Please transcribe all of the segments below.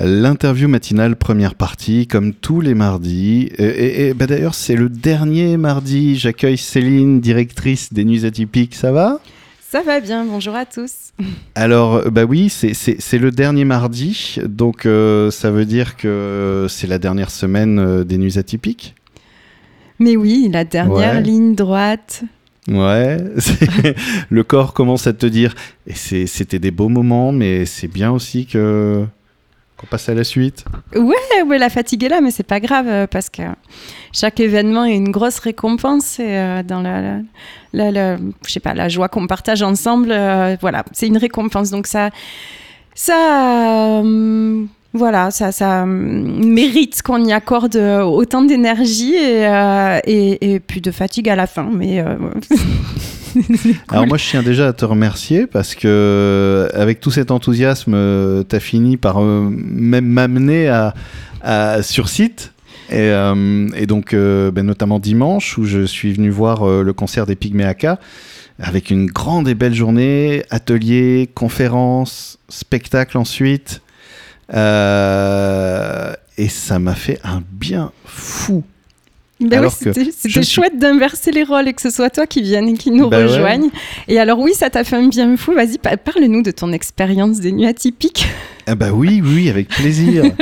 L'interview matinale première partie, comme tous les mardis. Et, et, bah d'ailleurs, c'est le dernier mardi. J'accueille Céline, directrice des Nuits Atypiques. Ça va? Ça va bien, bonjour à tous. Alors, bah oui, c'est le dernier mardi. Donc, euh, ça veut dire que c'est la dernière semaine euh, des Nuits Atypiques? Mais oui, la dernière Ouais. ligne droite. Ouais, le corps commence à te dire. C'était des beaux moments, mais c'est bien aussi que qu'on passe à la suite. Ouais, ouais, la fatigue est là, mais c'est pas grave euh, parce que chaque événement est une grosse récompense et euh, dans la, je sais pas, la joie qu'on partage ensemble, euh, voilà, c'est une récompense. Donc ça, ça, voilà, ça, ça mérite qu'on y accorde autant d'énergie et, euh, puis de fatigue à la fin. Mais Alors moi, je tiens déjà à te remercier parce que avec tout cet enthousiasme, tu as fini par euh, même m'amener à, sur site. Et, euh, donc, euh, ben, notamment dimanche, où je suis venu voir euh, le concert des Pygmées Aka, avec une grande et belle journée, atelier, conférence, spectacle ensuite. Euh, et ça m'a fait un bien fou. Ben oui, Alors c'était suis- chouette d'inverser les rôles et que ce soit toi qui vienne et qui nous ouais. rejoigne. Et alors oui, ça t'a fait un bien fou. Vas-y, pa- parle-nous de ton expérience des nuits atypiques. Ah bah oui, oui, avec plaisir.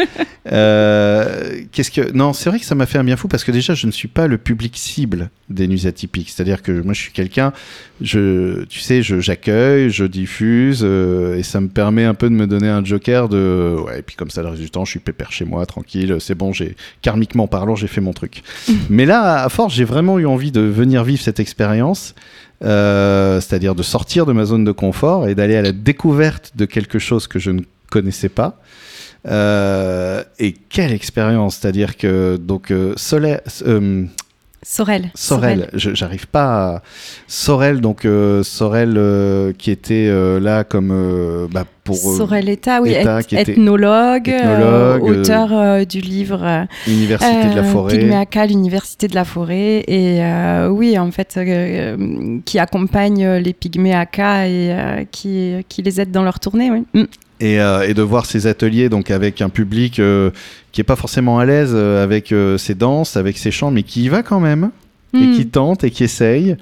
Euh, Qu'est-ce que non, c'est vrai que ça m'a fait un bien fou parce que déjà je ne suis pas le public cible des nuits atypiques. C'est-à-dire que moi je suis quelqu'un, je, tu sais, je j'accueille, je diffuse euh, et ça me permet un peu de me donner un joker de ouais. Et puis comme ça le reste du temps, je suis pépère chez moi, tranquille, c'est bon, j'ai karmiquement parlant, j'ai fait mon truc. Mais là, à force, j'ai vraiment eu envie de venir vivre cette expérience. Euh, c'est-à-dire de sortir de ma zone de confort et d'aller à la découverte de quelque chose que je ne connaissais pas. Euh, et quelle expérience C'est-à-dire que donc euh, Soleil, euh, Sorel. Sorel, j'arrive pas à... Sorel, donc euh, Sorel euh, qui était euh, là comme bah, pour Sorel État, oui, État, eth- qui était ethnologue, ethnologue, auteur du livre Université de la Forêt. L'Université de la Forêt. Et oui, en fait, qui accompagne les Pygméaka et qui, qui les aide dans leur tournée. Oui. Mm. Et, euh, et de voir ces ateliers donc avec un public euh, qui est pas forcément à l'aise euh, avec ses danses, avec ses chants, mais qui y va quand même et qui tente et qui essaye.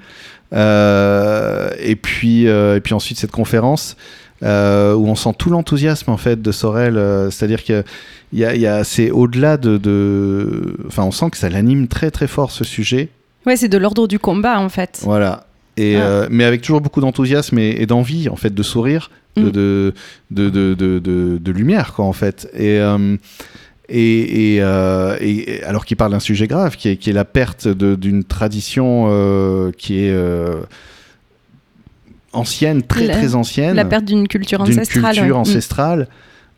Et puis et puis ensuite cette conférence où on sent tout l'enthousiasme en fait de Sorel, c'est-à-dire que il y a, y a c'est au-delà de, de, enfin on sent que ça l'anime très très fort ce sujet. Ouais, c'est de l'ordre du combat, en fait. Voilà. Et, Ah. mais avec toujours beaucoup d'enthousiasme et, et d'envie, en fait, de sourire, de, Mm. de, de, de, de, lumière, quoi, en fait. Et, euh, et, et, euh, et- et alors qu'il parle d'un sujet grave, qui est, qui est la perte d'une tradition euh, qui est euh, ancienne, très La- très ancienne La perte d'une culture d'une ancestrale. culture. Mm.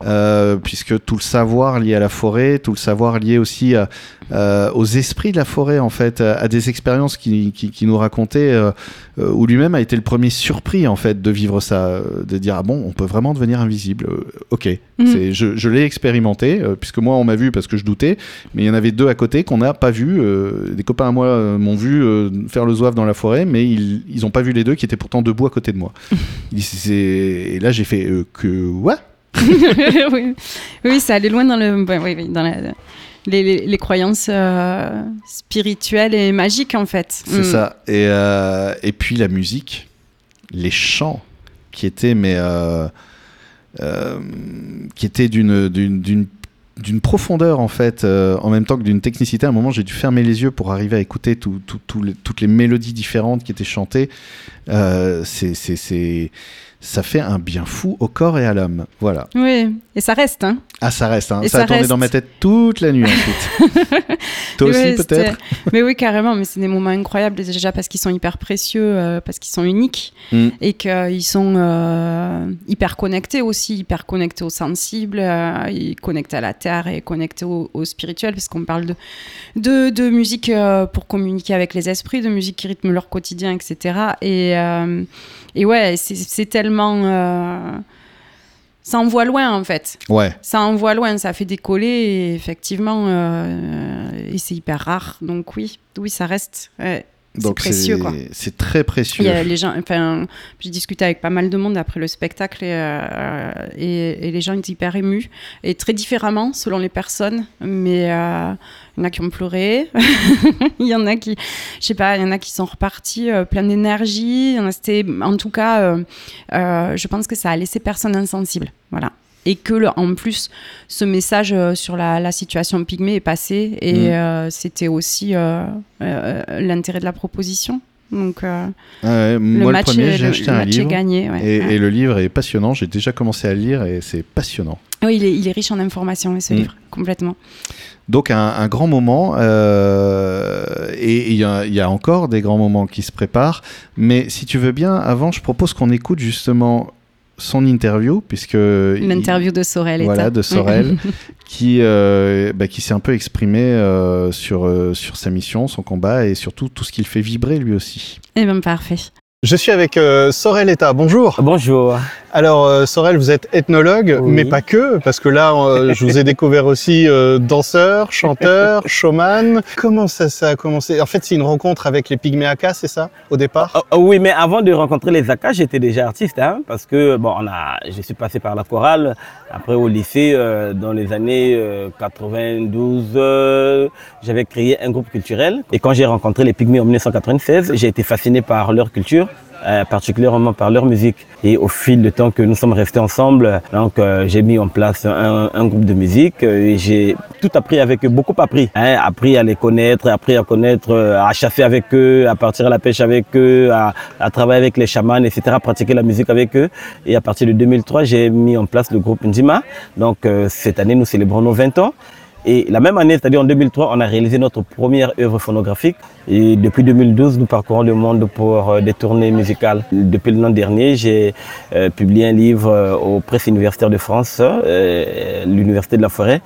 Euh, puisque tout le savoir lié à la forêt, tout le savoir lié aussi à, euh, aux esprits de la forêt, en fait, à, à des expériences qui, qui, qui nous racontait, euh, où lui-même a été le premier surpris, en fait, de vivre ça, de dire, ah bon, on peut vraiment devenir invisible. Ok, Mm. c'est, je, je l'ai expérimenté, puisque moi, on m'a vu parce que je doutais, mais il y en avait deux à côté qu'on n'a pas vu. des copains à moi m'ont vu faire le zouave dans la forêt, mais ils n'ont pas vu les deux qui étaient pourtant debout à côté de moi. C'est- Et là, j'ai fait que what oui. oui, ça allait loin dans, le, ouais, oui, oui, dans la- les, les- les croyances euh, spirituelles et magiques, en fait. C'est Mm. ça. Et, euh, et puis la musique, les chants qui étaient, mais euh, euh, qui étaient d'une d'une d'une d'une profondeur en fait, euh, en même temps que d'une technicité. À un moment, j'ai dû fermer les yeux pour arriver à écouter tout- tout- tout les- toutes les mélodies différentes qui étaient chantées. Euh, c'est c'est- c'est- ça fait un bien fou au corps et à l'âme. Voilà. Oui, et ça reste. Hein. Ah, ça reste. Hein. Ça, ça a tourné reste. dans ma tête toute la nuit ensuite. Toi aussi, Ouais, peut-être Mais oui, carrément. Mais c'est des moments incroyables déjà parce qu'ils sont hyper précieux, euh, parce qu'ils sont uniques Mm. et qu'ils sont euh, hyper connectés aussi, hyper connectés au sensible, euh, connectés à la terre et connectés au, au spirituel, parce qu'on parle de, de, de musique euh, pour communiquer avec les esprits, de musique qui rythme leur quotidien, etc. Et, et ouais, c'est tellement. Ça envoie loin en fait. Ouais. Ça envoie loin, ça fait décoller et effectivement, euh, et c'est hyper rare. Donc oui, oui, ça reste. ouais. Donc précieux, quoi. C'est très précieux. Il y a les gens, enfin, j'ai discuté avec pas mal de monde après le spectacle et, euh, et, et les gens étaient hyper émus et très différemment selon les personnes. Mais euh, il y en a qui ont pleuré, il y en a qui, je sais pas, il y en a qui sont repartis euh, plein d'énergie. C'était, en tout cas, euh, euh, je pense que ça a laissé personne insensible. Voilà et que le, en plus ce message euh, sur la, la, situation pygmée est passé et Mm. euh, c'était aussi euh, euh, l'intérêt de la proposition donc Ah le moi, le match, premier, est, j'ai acheté un gagné ouais. Et, Ouais. et le livre est passionnant. J'ai déjà commencé à le lire et c'est passionnant. Oui, il, est, il est riche en informations ce Mm. livre complètement Donc un, un grand moment, euh, et il y, a- il y a encore des grands moments qui se préparent. Mais si tu veux bien, avant, je propose qu'on écoute justement son interview, puisque l'interview de Sorel et voilà, de Sorel, qui, euh, bah, qui s'est un peu exprimé euh, sur, euh, sur sa mission, son combat et surtout tout ce qu'il fait vibrer lui aussi. et bien parfait Je suis avec euh, Sorel Eta. Bonjour. Bonjour. Alors euh, Sorel, vous êtes ethnologue, Oui. mais pas que, parce que là, euh, je vous ai découvert aussi euh, danseur, chanteur, showman. Comment ça, ça a commencé? En fait, c'est une rencontre avec les Pygméacas, c'est ça, au départ? Oh, oh oui, mais avant de rencontrer les ACA, j'étais déjà artiste, hein, parce que bon, on a, je suis passé par la chorale, après au lycée, euh, dans les années euh, 92, euh, j'avais créé un groupe culturel. Et quand j'ai rencontré les Pygmées en 1996, j'ai été fasciné par leur culture. Euh, particulièrement par leur musique. Et au fil du temps que nous sommes restés ensemble, donc euh, j'ai mis en place un, un groupe de musique euh, et j'ai tout appris avec eux, beaucoup appris. Hein, appris à les connaître, appris à connaître, euh, à chasser avec eux, à partir à la pêche avec eux, à, à travailler avec les chamans, etc., à pratiquer la musique avec eux. Et à partir de 2003, j'ai mis en place le groupe Ndima. Donc euh, cette année, nous célébrons nos 20 ans. Et la même année, c'est-à-dire en 2003, on a réalisé notre première œuvre phonographique. Et depuis 2012, nous parcourons le monde pour euh, des tournées musicales. Depuis l'an dernier, j'ai euh, publié un livre euh, aux presses universitaires de France, l'Université de la Forêt.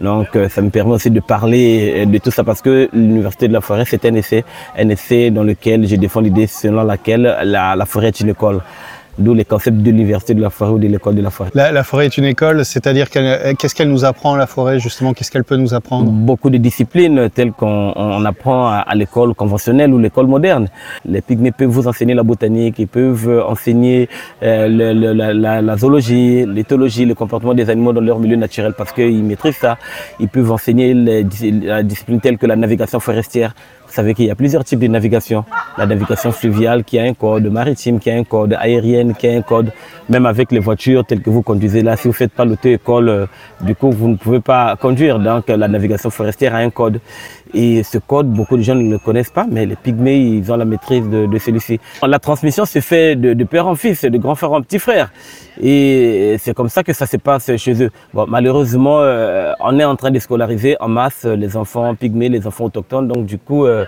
Donc ça me permet aussi de parler de tout ça parce que l'Université de la Forêt, c'est un essai, un essai dans lequel je défends l'idée selon laquelle la, la forêt est une école. D'où les concepts de l'Université de la Forêt ou de l'école de la Forêt. la, la forêt est une école, c'est-à-dire qu'elle- qu'est-ce qu'elle nous apprend, la forêt, justement Qu'est-ce qu'elle peut nous apprendre? Beaucoup de disciplines telles qu'on on apprend à, à l'école conventionnelle ou l'école moderne. Les pygmées peuvent vous enseigner la botanique, ils peuvent enseigner euh, le- le- la, la- la zoologie, l'éthologie, le comportement des animaux dans leur milieu naturel parce qu'ils maîtrisent ça. Ils peuvent enseigner les, la discipline telle que la navigation forestière. Vous savez qu'il y a plusieurs types de navigation. La navigation fluviale qui a un code, maritime qui a un code, aérienne qui a un code. Même avec les voitures telles que vous conduisez là, si vous ne faites pas l'auto-école, euh, du coup, vous ne pouvez pas conduire. Donc, la navigation forestière a un code. Et ce code, beaucoup de gens ne le connaissent pas, mais les pygmées, ils ont la maîtrise de, celui-ci. La transmission se fait de, père en fils, de grand frère en petit frère. Et c'est comme ça que ça se passe chez eux. Malheureusement, euh, on est en train de scolariser en masse les enfants pygmées, les enfants autochtones. Donc, du coup, euh,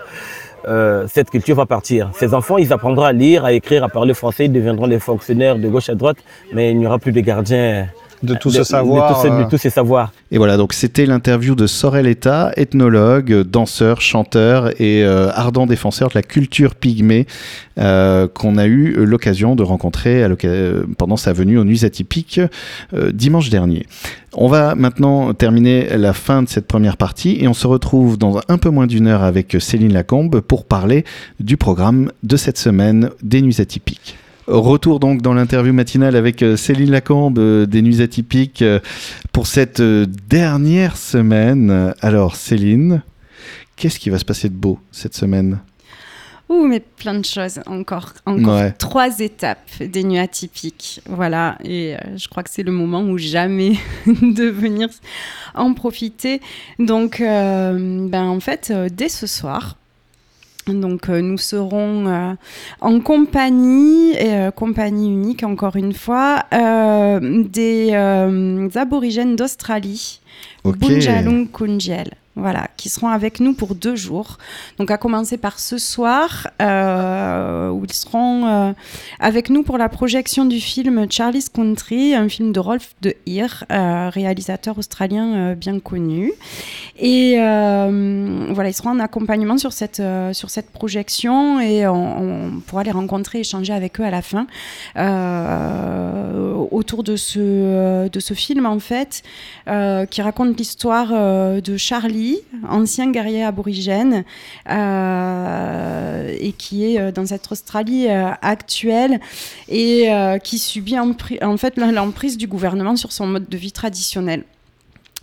euh, cette culture va partir. Ces enfants, ils apprendront à lire, à écrire, à parler français, ils deviendront des fonctionnaires de gauche à droite, mais il n'y aura plus de gardiens De tout de, ce savoir. de tous ces- de euh, tous ces savoirs. Et voilà, donc c'était l'interview de Sorel Eta, ethnologue, danseur, chanteur et euh, ardent défenseur de la culture pygmée euh, qu'on a eu l'occasion de rencontrer à pendant sa venue aux Nuits Atypiques euh, dimanche dernier. On va maintenant terminer la fin de cette première partie et on se retrouve dans un peu moins d'une heure avec Céline Lacombe pour parler du programme de cette semaine des Nuits Atypiques. Retour donc dans l'interview matinale avec euh, Céline Lacombe euh, des Nuits Atypiques euh, pour cette dernière semaine. Alors Céline, qu'est-ce qui va se passer de beau cette semaine? Ouh, mais plein de choses encore. Encore Ouais. trois étapes des nuits atypiques. Voilà, et euh, je crois que c'est le moment où jamais de venir en profiter. Donc, euh, ben, en fait, euh, dès ce soir, donc euh, nous serons euh, en compagnie, et, euh, compagnie unique encore une fois, euh, des euh, aborigènes d'Australie, Ok. Bunjalung Kunjel. Voilà, qui seront avec nous pour deux jours. Donc, à commencer par ce soir, euh, où ils seront euh, avec nous pour la projection du film Charlie's Country, un film de Rolf de Heer, euh, réalisateur australien bien connu. Et voilà, ils seront en accompagnement sur cette, sur cette projection et on, on pourra les rencontrer, échanger avec eux à la fin autour de ce, de ce film en fait euh, qui raconte l'histoire euh, de Charlie, ancien guerrier aborigène euh, et qui est euh, dans cette Australie euh, actuelle et euh, qui subit en, fait l'emprise du gouvernement sur son mode de vie traditionnel.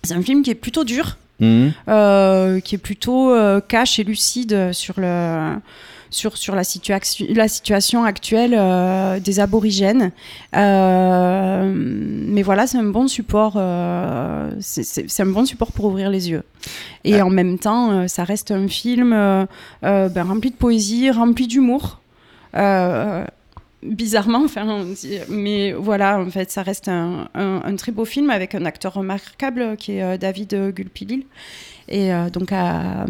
C'est un film qui est plutôt dur, euh, qui est plutôt euh, cash et lucide sur le sur, sur la, situation la situation actuelle euh, des aborigènes. Euh, mais voilà, c'est un bon support. euh, c'est- un bon support pour ouvrir les yeux. Et en même temps, ça reste un film ben, rempli de poésie, rempli d'humour. Euh, bizarrement, enfin, mais voilà, en fait, ça reste un, très beau film avec un acteur remarquable qui est euh, David Gulpilil. Et euh, donc, un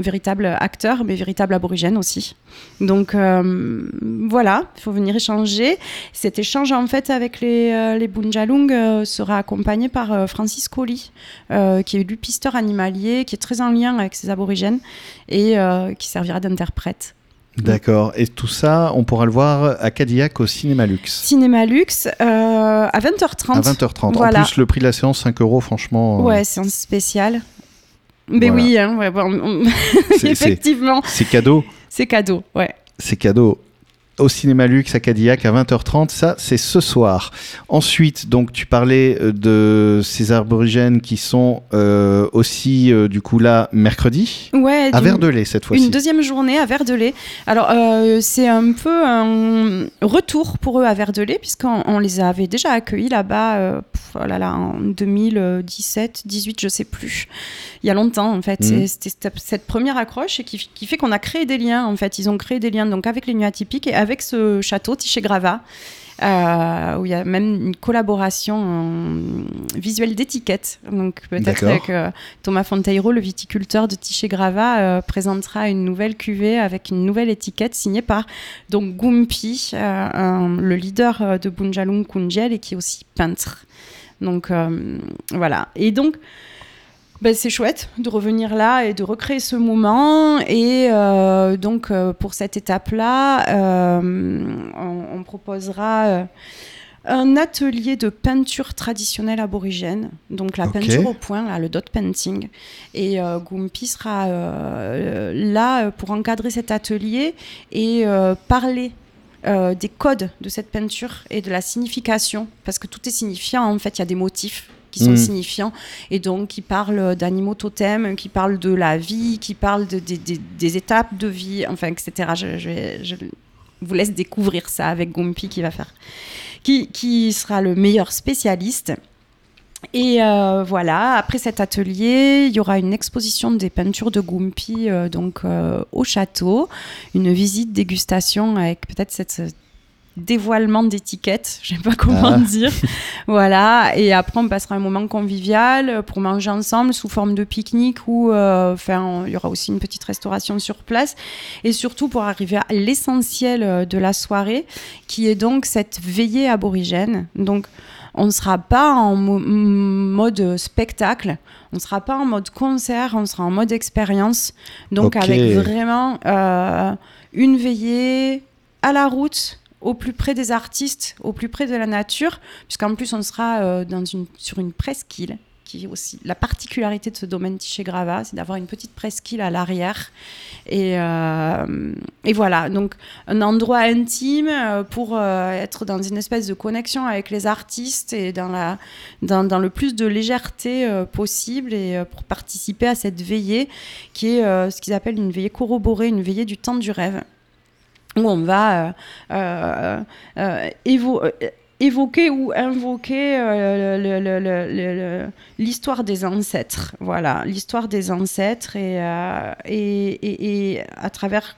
véritable acteur, mais véritable aborigène aussi. Donc, euh, voilà, il faut venir échanger. Cet échange, en fait, avec les, euh, les Bunjalung euh, sera accompagné par euh, Francis Colli, euh, qui est lui pisteur animalier, qui est très en lien avec ces aborigènes et euh, qui servira d'interprète. D'accord. Et tout ça, on pourra le voir à Cadillac au Cinéma Luxe. Cinéma Luxe euh, à 20h30. À 20h30. Voilà. En plus, le prix de la séance, 5 euros, franchement. euh, Ouais, c'est un spécial. Mais Voilà. oui, hein, ouais, bon, on- c'est- c'est effectivement, c'est cadeau. c'est cadeau. Ouais. C'est cadeau. Au cinéma Luxe à Cadillac à 20h30, ça c'est ce soir. Ensuite, donc tu parlais euh, de ces aborigènes qui sont euh, aussi euh, du coup là mercredi Ouais, à Verdelais cette fois-ci. Une deuxième journée à Verdelais. Alors, euh, c'est un peu un retour pour eux à Verdelais, puisqu'on on les avait déjà accueillis là-bas oh là là, en 2017, 18, je sais plus. Il y a longtemps, en fait. C'est- C'était cette, cette première accroche et qui, qui fait qu'on a créé des liens, en fait. Ils ont créé des liens donc, avec les Nuits Atypiques et avec ce château, Tiché-Grava. euh, où il y a même une collaboration en visuelle d'étiquette. Donc peut-être que euh, Thomas Fonteiro, le viticulteur de Tiché-Grava, euh, présentera une nouvelle cuvée avec une nouvelle étiquette signée par donc Gumpi, euh, un- le leader euh, de Bunjalung Kunjel et qui est aussi peintre. Donc euh, voilà. Et donc ben, c'est chouette de revenir là et de recréer ce moment. Et euh, donc, euh, pour cette étape-là, euh, on, on proposera un atelier de peinture traditionnelle aborigène. Donc, la peinture au point, là, le dot painting. Et euh, Gumpi sera euh, là pour encadrer cet atelier et euh, parler des codes de cette peinture et de la signification, parce que tout est signifiant, en fait, il y a des motifs qui sont Mm. signifiants, et donc qui parlent d'animaux totems, qui parlent de la vie, qui parlent de- des- étapes de vie, enfin, etc. Je, je vais- je vous laisse découvrir ça avec Gompi qui va faire, qui, qui sera le meilleur spécialiste. Et euh, voilà, après cet atelier, il y aura une exposition des peintures de Gumpi euh, donc euh, au château, une visite dégustation avec peut-être cette ce dévoilement d'étiquettes, je sais pas comment Ah. dire. voilà, et après on passera un moment convivial euh, pour manger ensemble sous forme de pique-nique ou euh, il y aura aussi une petite restauration sur place et surtout pour arriver à l'essentiel euh, de la soirée qui est donc cette veillée aborigène. Donc on ne sera pas en mo- mode spectacle, on ne sera pas en mode concert, on sera en mode expérience. Donc avec vraiment euh, une veillée à la route, au plus près des artistes, au plus près de la nature, puisqu'en plus on sera euh, dans une, sur une presqu'île, qui aussi la particularité de ce domaine Tiché Grava, c'est d'avoir une petite presqu'île à l'arrière. Et, euh, et voilà, donc un endroit intime euh, pour être dans une espèce de connexion avec les artistes et dans, la, dans, dans le plus de légèreté possible et pour participer à cette veillée qui est ce qu'ils appellent une veillée corroborée, une veillée du temps du rêve où on va euh, euh, euh, évo- évoquer ou invoquer l'histoire des ancêtres. Voilà, l'histoire des ancêtres et, et, et- et à travers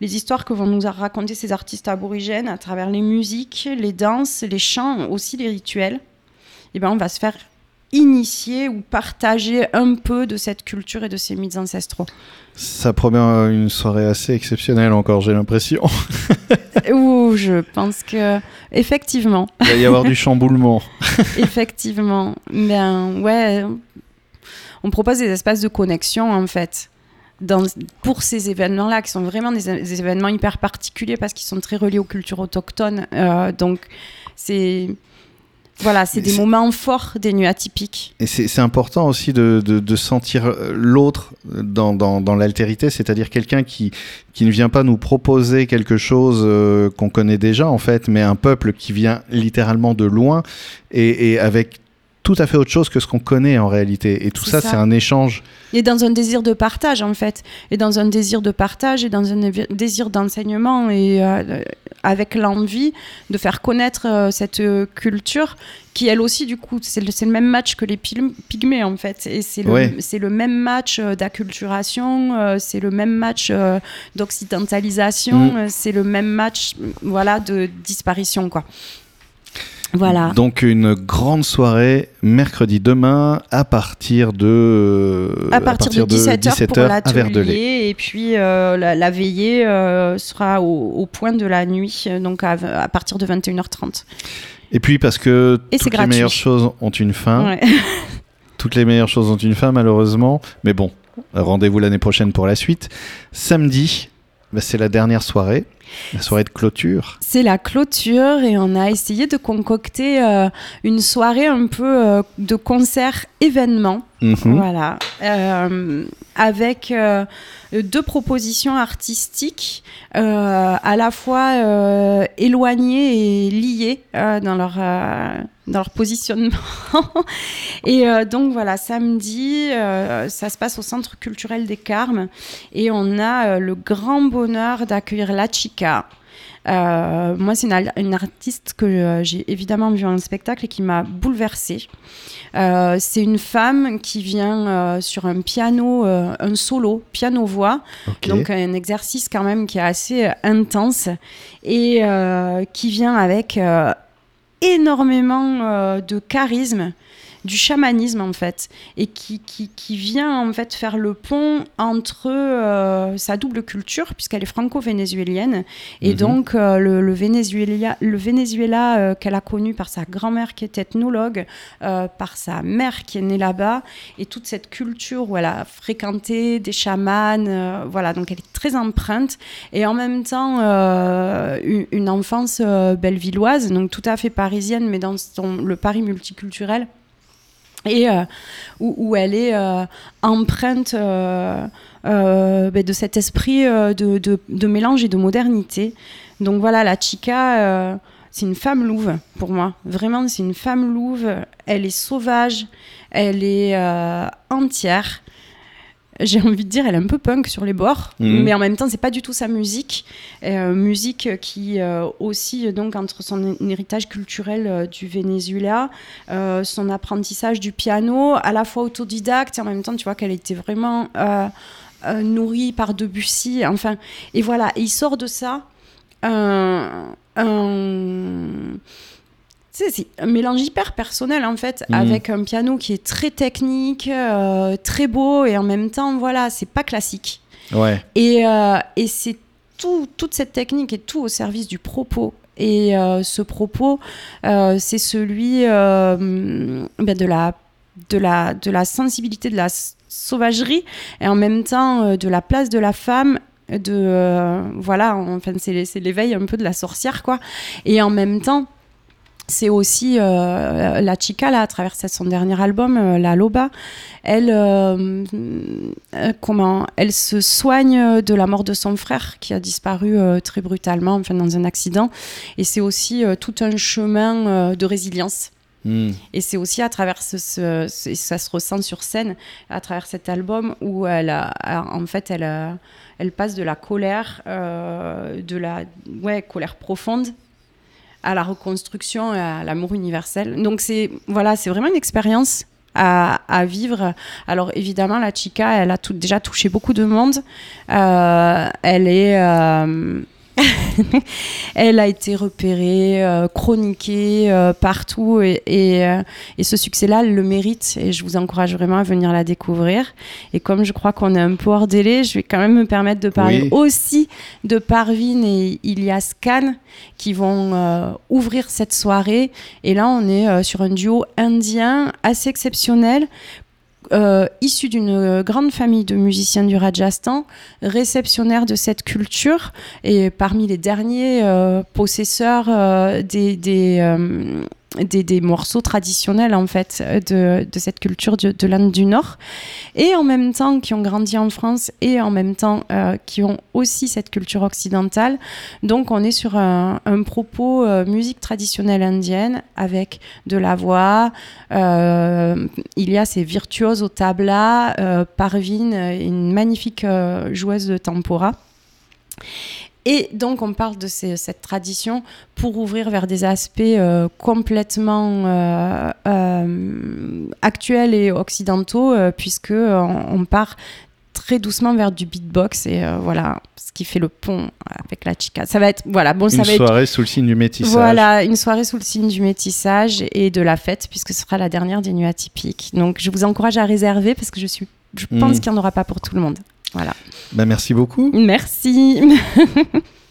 les histoires que vont nous raconter ces artistes aborigènes, à travers les musiques, les danses, les chants, aussi les rituels, eh ben, on va se faire initier ou partager un peu de cette culture et de ces mythes ancestraux. Ça promet une soirée assez exceptionnelle encore, j'ai l'impression. Ouh, je pense que effectivement, Il va y avoir du chamboulement. effectivement, ben ouais, on propose des espaces de connexion en fait. Dans, pour ces événements-là, qui sont vraiment des, des, événements hyper particuliers parce qu'ils sont très reliés aux cultures autochtones. Euh, donc, c'est voilà, c'est des moments forts des nuits atypiques. Et c'est important aussi de, de, de sentir l'autre dans, dans, dans l'altérité, c'est-à-dire quelqu'un qui, qui ne vient pas nous proposer quelque chose euh, qu'on connaît déjà, en fait, mais un peuple qui vient littéralement de loin et, et avec tout à fait autre chose que ce qu'on connaît en réalité. Et tout ça, ça. c'est un échange. Et dans un désir de partage, en fait. Et dans un désir de partage et dans un désir d'enseignement et euh, avec l'envie de faire connaître euh, cette culture qui, elle aussi, du coup, c'est le, le, même match que les pygmées, en fait. Et c'est le, Ouais. c'est le même match euh, d'acculturation, euh, c'est le même match euh, d'occidentalisation, Mm. euh, c'est le même match, voilà, de disparition, quoi. Voilà. Donc une grande soirée mercredi demain à partir de à partir, de 17h, 17h pour à l'atelier et puis euh, la, la veillée euh, sera au, au point de la nuit donc à, à partir de 21h30 Et puis parce que Et toutes les gratuit. meilleures choses ont une fin. Ouais. Toutes les meilleures choses ont une fin malheureusement. Mais bon, rendez-vous l'année prochaine pour la suite. Samedi, bah, c'est la dernière soirée, la soirée de clôture. c'est la clôture et on a essayé de concocter euh, une soirée un peu euh, de concert événement Mhm. Voilà. Euh, avec deux propositions artistiques à la fois éloignées et liées dans, leur, dans leur positionnement. et euh, donc voilà, samedi, euh, ça se passe au Centre culturel des Carmes et on a euh, le grand bonheur d'accueillir La Chica. Euh, moi, c'est une, artiste que euh, j'ai évidemment vue en spectacle et qui m'a bouleversée. Euh, c'est une femme qui vient sur un piano, un solo, piano-voix, donc un exercice quand même qui est assez intense et qui vient avec énormément de charisme, du chamanisme en fait, et qui, qui, qui vient en fait faire le pont entre euh, sa double culture, puisqu'elle est franco-vénézuélienne, et Mhm. donc euh, le, le Venezuela, le Venezuela euh, qu'elle a connu par sa grand-mère qui est ethnologue, par sa mère qui est née là-bas, et toute cette culture où elle a fréquenté des chamans, voilà, donc elle est très empreinte, et en même temps une, une enfance bellevilloise, donc tout à fait parisienne, mais dans son- le Paris multiculturel et euh, où, elle est euh, empreinte euh, ben, de cet esprit de, de- mélange et de modernité. Donc voilà, la chica, c'est une femme louve pour moi. Vraiment, c'est une femme louve. Elle est sauvage, elle est entière. J'ai envie de dire, elle est un peu punk sur les bords, Mhm. mais en même temps, c'est pas du tout sa musique. Euh, musique qui euh, aussi, donc, entre son héritage culturel euh, du Venezuela, euh, son apprentissage du piano, à la fois autodidacte et en même temps, tu vois qu'elle était vraiment nourrie par Debussy. Enfin, et voilà, et il sort de ça un. C'est un mélange hyper personnel en fait, Mhm. avec un piano qui est très technique, euh, très beau et en même temps, voilà, c'est pas classique. Ouais. Et, euh, et c'est tout, toute cette technique est tout au service du propos. Et euh, ce propos, c'est celui ben, de, la, de, la, de la sensibilité, de la sauvagerie, et en même temps de la place de la femme. De voilà, enfin c'est l'éveil un peu de la sorcière quoi, et en même temps c'est aussi euh, la chica là à travers son dernier album euh, la loba elle euh, comment elle se soigne de la mort de son frère qui a disparu très brutalement enfin dans un accident et c'est aussi tout un chemin de résilience Hmm. et c'est aussi à travers ce, ce- ce- ça se ressent sur scène à travers cet album où elle a, a- en fait elle a- elle passe de la colère de la ouais colère profonde à la reconstruction et à l'amour universel. Donc c'est voilà c'est vraiment une expérience à, vivre. Alors évidemment la chica elle a déjà touché beaucoup de monde. Euh, elle est euh, elle a été repérée, euh, chroniquée euh, partout et, et, euh, et ce succès-là, elle le mérite et je vous encourage vraiment à venir la découvrir. Et comme je crois qu'on est un peu hors délai, je vais quand même me permettre de parler Oui. aussi de Parvin et Ilias Khan qui vont ouvrir cette soirée. Et là, on est sur un duo indien assez exceptionnel euh, issu d'une grande famille de musiciens du Rajasthan, réceptionnaire de cette culture. Et parmi les derniers euh, possesseurs euh, des, des, euh, des, morceaux traditionnels en fait de, cette culture de, de l'Inde du Nord et en même temps qui ont grandi en France et en même temps euh, qui ont aussi cette culture occidentale. Donc on est sur un, propos euh, musique traditionnelle indienne avec de la voix. euh, il y a ces virtuoses au tabla, Parvin, une magnifique joueuse de tempora. Et donc on parle de ces- cette tradition pour ouvrir vers des aspects euh, complètement euh, euh, actuels et occidentaux, puisque on, on part très doucement vers du beatbox et voilà ce qui fait le pont avec la chica. Ça va être voilà bon ça Une va être soirée sous le signe du métissage. voilà, une soirée sous le signe du métissage et de la fête, puisque ce sera la dernière des nuits atypiques. Donc, je vous encourage à réserver parce que je, suis, je pense Mm. qu'il n'y en aura pas pour tout le monde. Voilà. Bah, merci beaucoup. Merci.